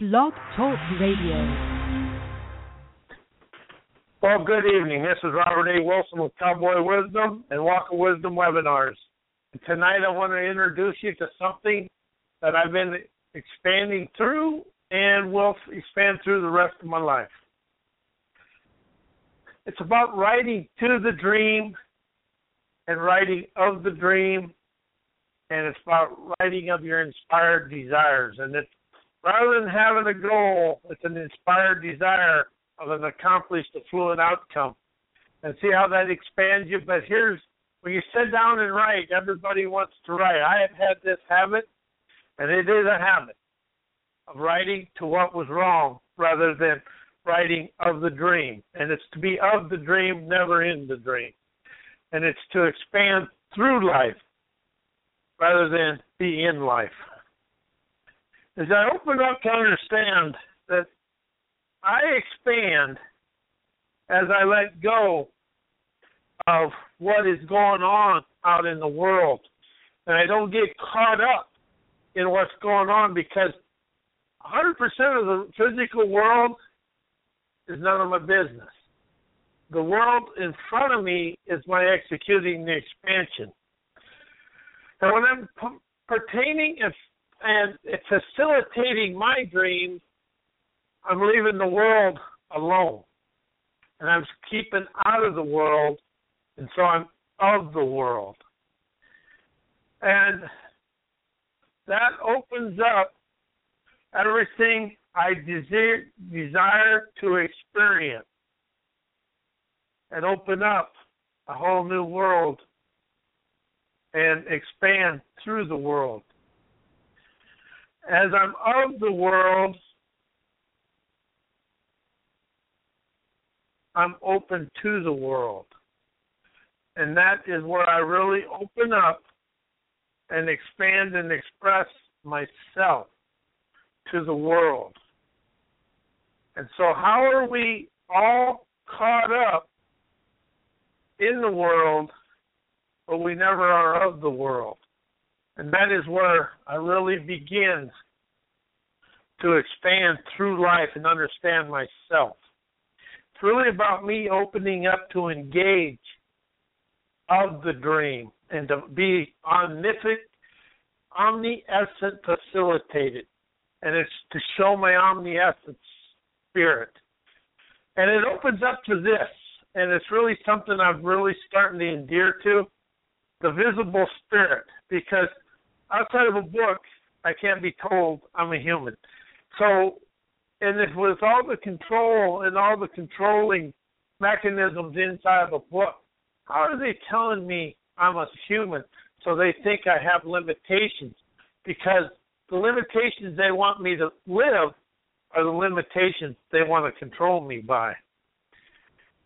Blog Talk Radio. Well, good evening. This is Robert A. Wilson with Cowboy Wisdom and Walk of Wisdom webinars. Tonight, I want to introduce you to something that I've been expanding through and will expand through the rest of my life. It's about writing to the dream and writing of the dream, and it's about writing of your inspired desires. And it's rather than having a goal, it's an inspired desire of an accomplished, fluent outcome. And see how that expands you. But here's when you sit down and write, everybody wants to write. I have had this habit, and it is a habit of writing to what was wrong rather than writing of the dream. And it's to be of the dream, never in the dream. And it's to expand through life rather than be in life as I open up to understand that I expand as I let go of what is going on out in the world. And I don't get caught up in what's going on because 100% of the physical world is none of my business. The world in front of me is my executing the expansion. And when I'm pertaining and and facilitating my dreams. I'm leaving the world alone, and I'm keeping out of the world, and so I'm of the world. And that opens up everything I desire, desire to experience and open up a whole new world and expand through the world as I'm of the world, I'm open to the world. And that is where I really open up and expand and express myself to the world. And so, how are we all caught up in the world, but we never are of the world? And that is where I really begin to expand through life and understand myself. It's really about me opening up to engage of the dream and to be omnific, omniscient facilitated. And it's to show my omniscient spirit. And it opens up to this. And it's really something I'm really starting to endear to the visible spirit because outside of a book, I can't be told I'm a human. So, and if with all the control and all the controlling mechanisms inside of a book, how are they telling me I'm a human? So they think I have limitations because the limitations they want me to live are the limitations they want to control me by.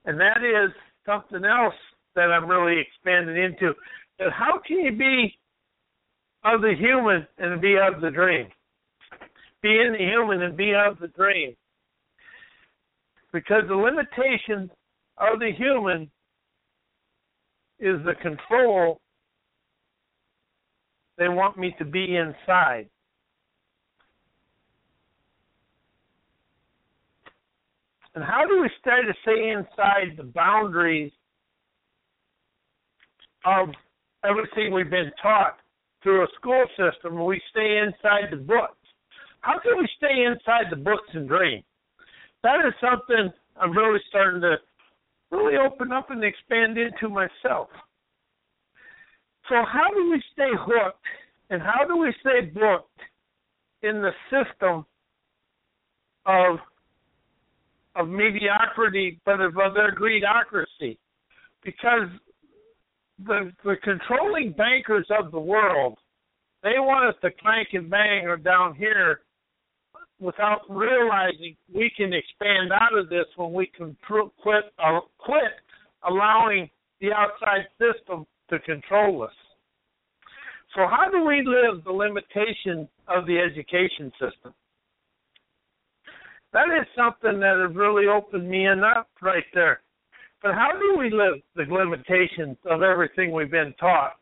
And that is something else that I'm really expanding into. That how can you be of the human and be of the dream. Be in the human and be of the dream. Because the limitation of the human is the control they want me to be inside. And how do we start to stay inside the boundaries of everything we've been taught through a school system we stay inside the books. How can we stay inside the books and dream? That is something I'm really starting to really open up and expand into myself. So how do we stay hooked and how do we stay booked in the system of of mediocrity but of other greedocracy? Because the the controlling bankers of the world, they want us to clank and bang or down here without realizing we can expand out of this when we can quit uh, quit allowing the outside system to control us. So how do we live the limitation of the education system? That is something that has really opened me up right there. But how do we live the limitations of everything we've been taught?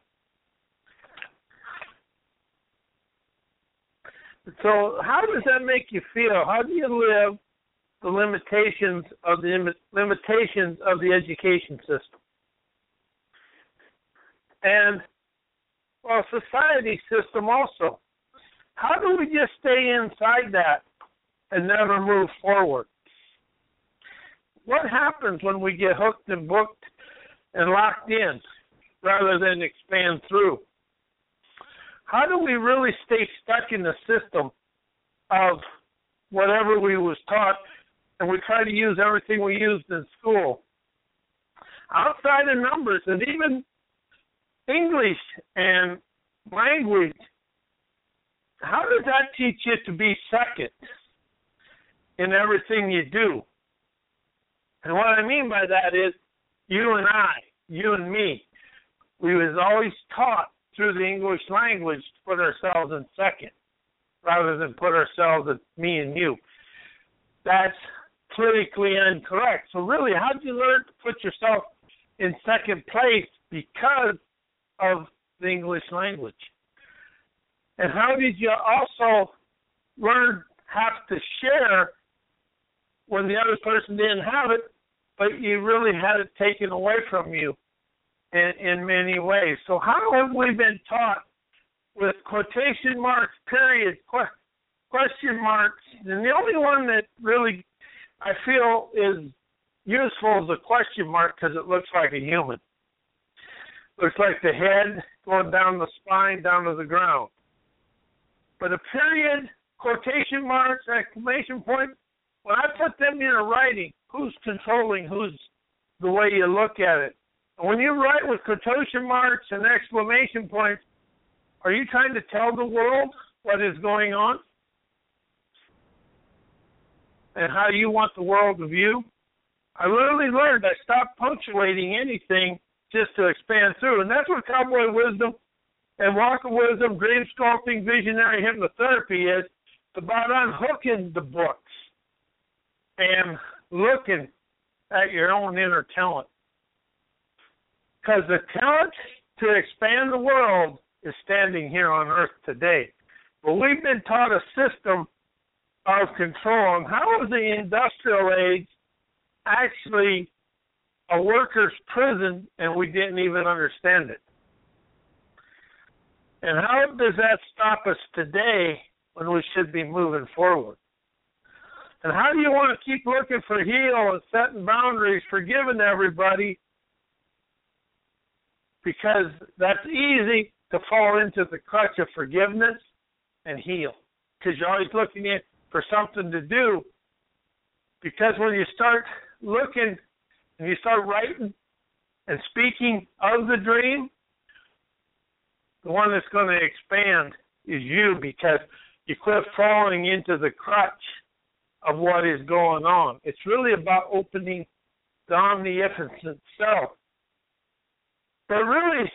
So, how does that make you feel? How do you live the limitations of the limitations of the education system? And well, society system also. How do we just stay inside that and never move forward? What happens when we get hooked and booked and locked in rather than expand through? How do we really stay stuck in the system of whatever we was taught and we try to use everything we used in school? Outside of numbers and even English and language, how does that teach you to be second in everything you do? And what I mean by that is you and I, you and me, we was always taught through the English language to put ourselves in second rather than put ourselves at me and you. That's politically incorrect. So really, how did you learn to put yourself in second place because of the English language? And how did you also learn have to share when the other person didn't have it, but you really had it taken away from you in, in many ways. So how have we been taught with quotation marks, period, question marks, and the only one that really I feel is useful is a question mark because it looks like a human. Looks like the head going down the spine down to the ground. But a period, quotation marks, exclamation point, when I put them in a writing, who's controlling who's the way you look at it? And when you write with quotation marks and exclamation points, are you trying to tell the world what is going on? And how you want the world to view? I literally learned I stopped punctuating anything just to expand through. And that's what cowboy wisdom and walk of wisdom, dream sculpting, visionary hypnotherapy is. It's about unhooking the books and looking at your own inner talent. Because the talent to expand the world is standing here on earth today. But we've been taught a system of control. How was the industrial age actually a worker's prison and we didn't even understand it. And how does that stop us today when we should be moving forward? And how do you want to keep looking for heal and setting boundaries, forgiving everybody? Because that's easy to fall into the crutch of forgiveness and heal. Because you're always looking in for something to do. Because when you start looking and you start writing and speaking of the dream, the one that's going to expand is you because you quit falling into the crutch of what is going on. It's really about opening the omniscient self. But really,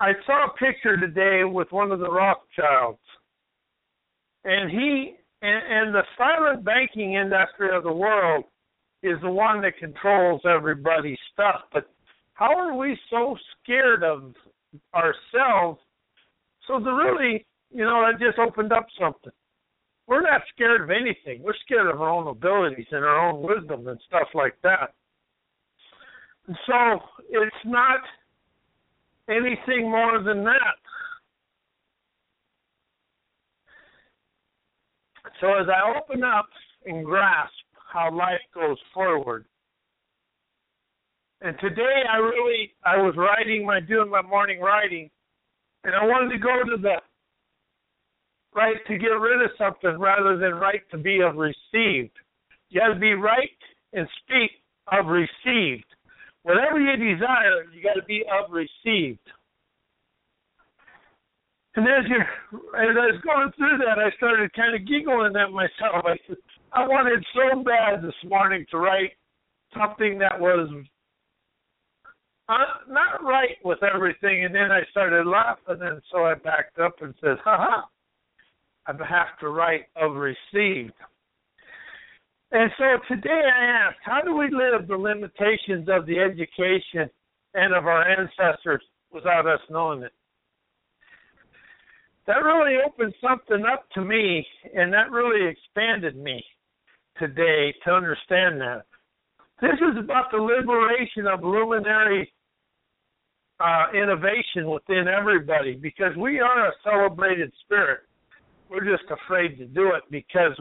I saw a picture today with one of the Rothschilds, and he and, and the silent banking industry of the world is the one that controls everybody's stuff. But how are we so scared of ourselves? So the really, you know, that just opened up something. We're not scared of anything. We're scared of our own abilities and our own wisdom and stuff like that. And so it's not anything more than that. So as I open up and grasp how life goes forward. And today I really I was writing my doing my morning writing and I wanted to go to the right to get rid of something rather than right to be of received. You have to be right and speak of received. Whatever you desire, you got to be of received. And as you as I was going through that, I started kind of giggling at myself. I said, I wanted so bad this morning to write something that was uh, not right with everything, and then I started laughing, and so I backed up and said, "Ha ha." I have to write of received. And so today I ask, how do we live the limitations of the education and of our ancestors without us knowing it? that really opened something up to me, and that really expanded me today to understand that. This is about the liberation of luminary uh, innovation within everybody because we are a celebrated spirit. We're just afraid to do it because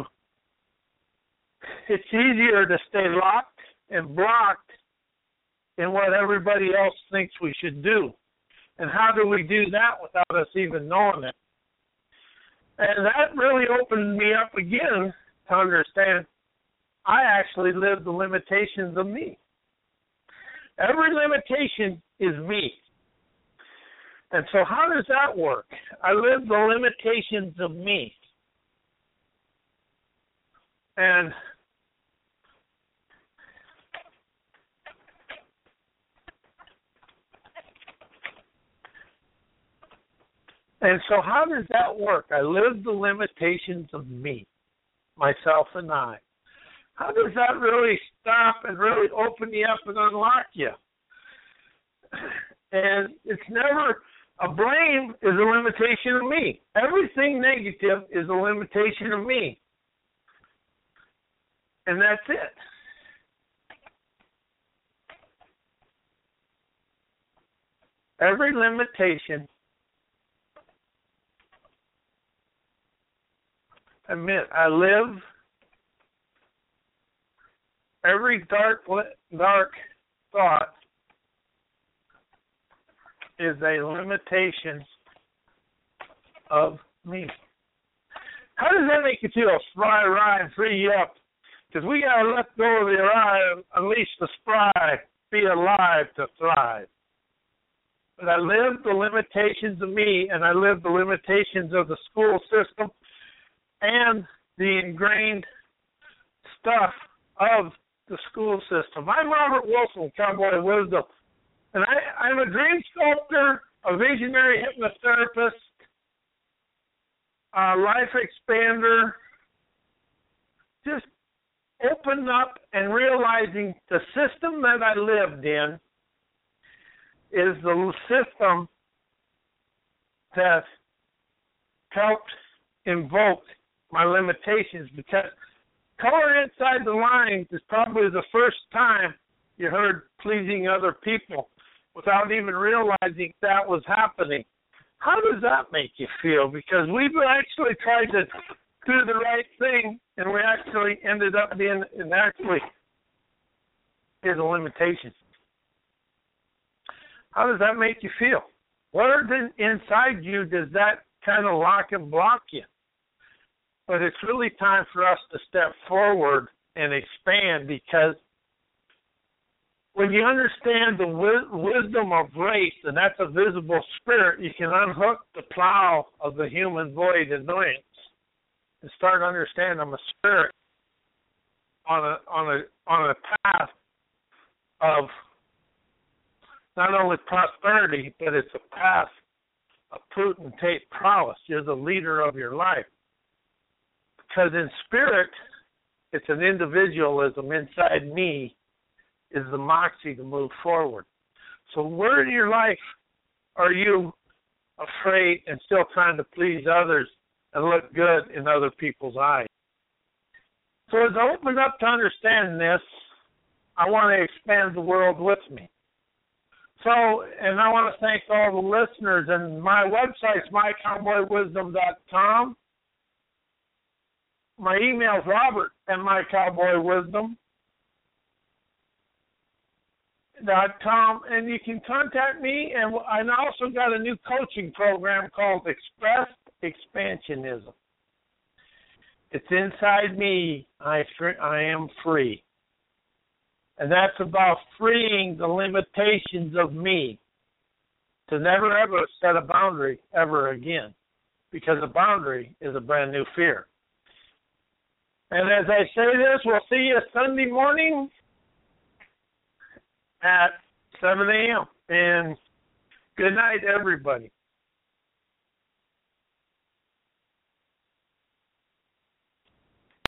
it's easier to stay locked and blocked in what everybody else thinks we should do. And how do we do that without us even knowing it? And that really opened me up again to understand I actually live the limitations of me. Every limitation is me. And so, how does that work? I live the limitations of me. And And so, how does that work? I live the limitations of me, myself, and I. How does that really stop and really open you up and unlock you? And it's never a blame is a limitation of me. Everything negative is a limitation of me. And that's it. Every limitation admit I live every dark dark thought is a limitation of me. How does that make you feel? Spry, ride, free up. Because we got to let go of the arrive, unleash the spry, be alive to thrive. But I live the limitations of me, and I live the limitations of the school system and the ingrained stuff of the school system. I'm Robert Wilson, Cowboy Wisdom, and I, I'm a dream sculptor, a visionary hypnotherapist, a life expander, just open up and realizing the system that I lived in is the system that helped invoke my limitations because color inside the lines is probably the first time you heard pleasing other people without even realizing that was happening. How does that make you feel? Because we've actually tried to do the right thing and we actually ended up being and actually is a limitation. How does that make you feel? Where inside you does that kind of lock and block you? But it's really time for us to step forward and expand because when you understand the wisdom of race, and that's a visible spirit, you can unhook the plow of the human void annoyance and start understanding I'm a spirit on a on a on a path of not only prosperity, but it's a path of potentate prowess. You're the leader of your life. Because in spirit, it's an individualism inside me is the moxie to move forward. So where in your life are you afraid and still trying to please others and look good in other people's eyes? So as I open up to understanding this, I want to expand the world with me. So, and I want to thank all the listeners. And my website's mycowboywisdom.com my email is Robert and my cowboy wisdom dot com and you can contact me and I also got a new coaching program called Express Expansionism. It's inside me. I I am free. And that's about freeing the limitations of me to never ever set a boundary ever again. Because a boundary is a brand new fear. And as I say this, we'll see you Sunday morning at 7 a.m. And good night, everybody.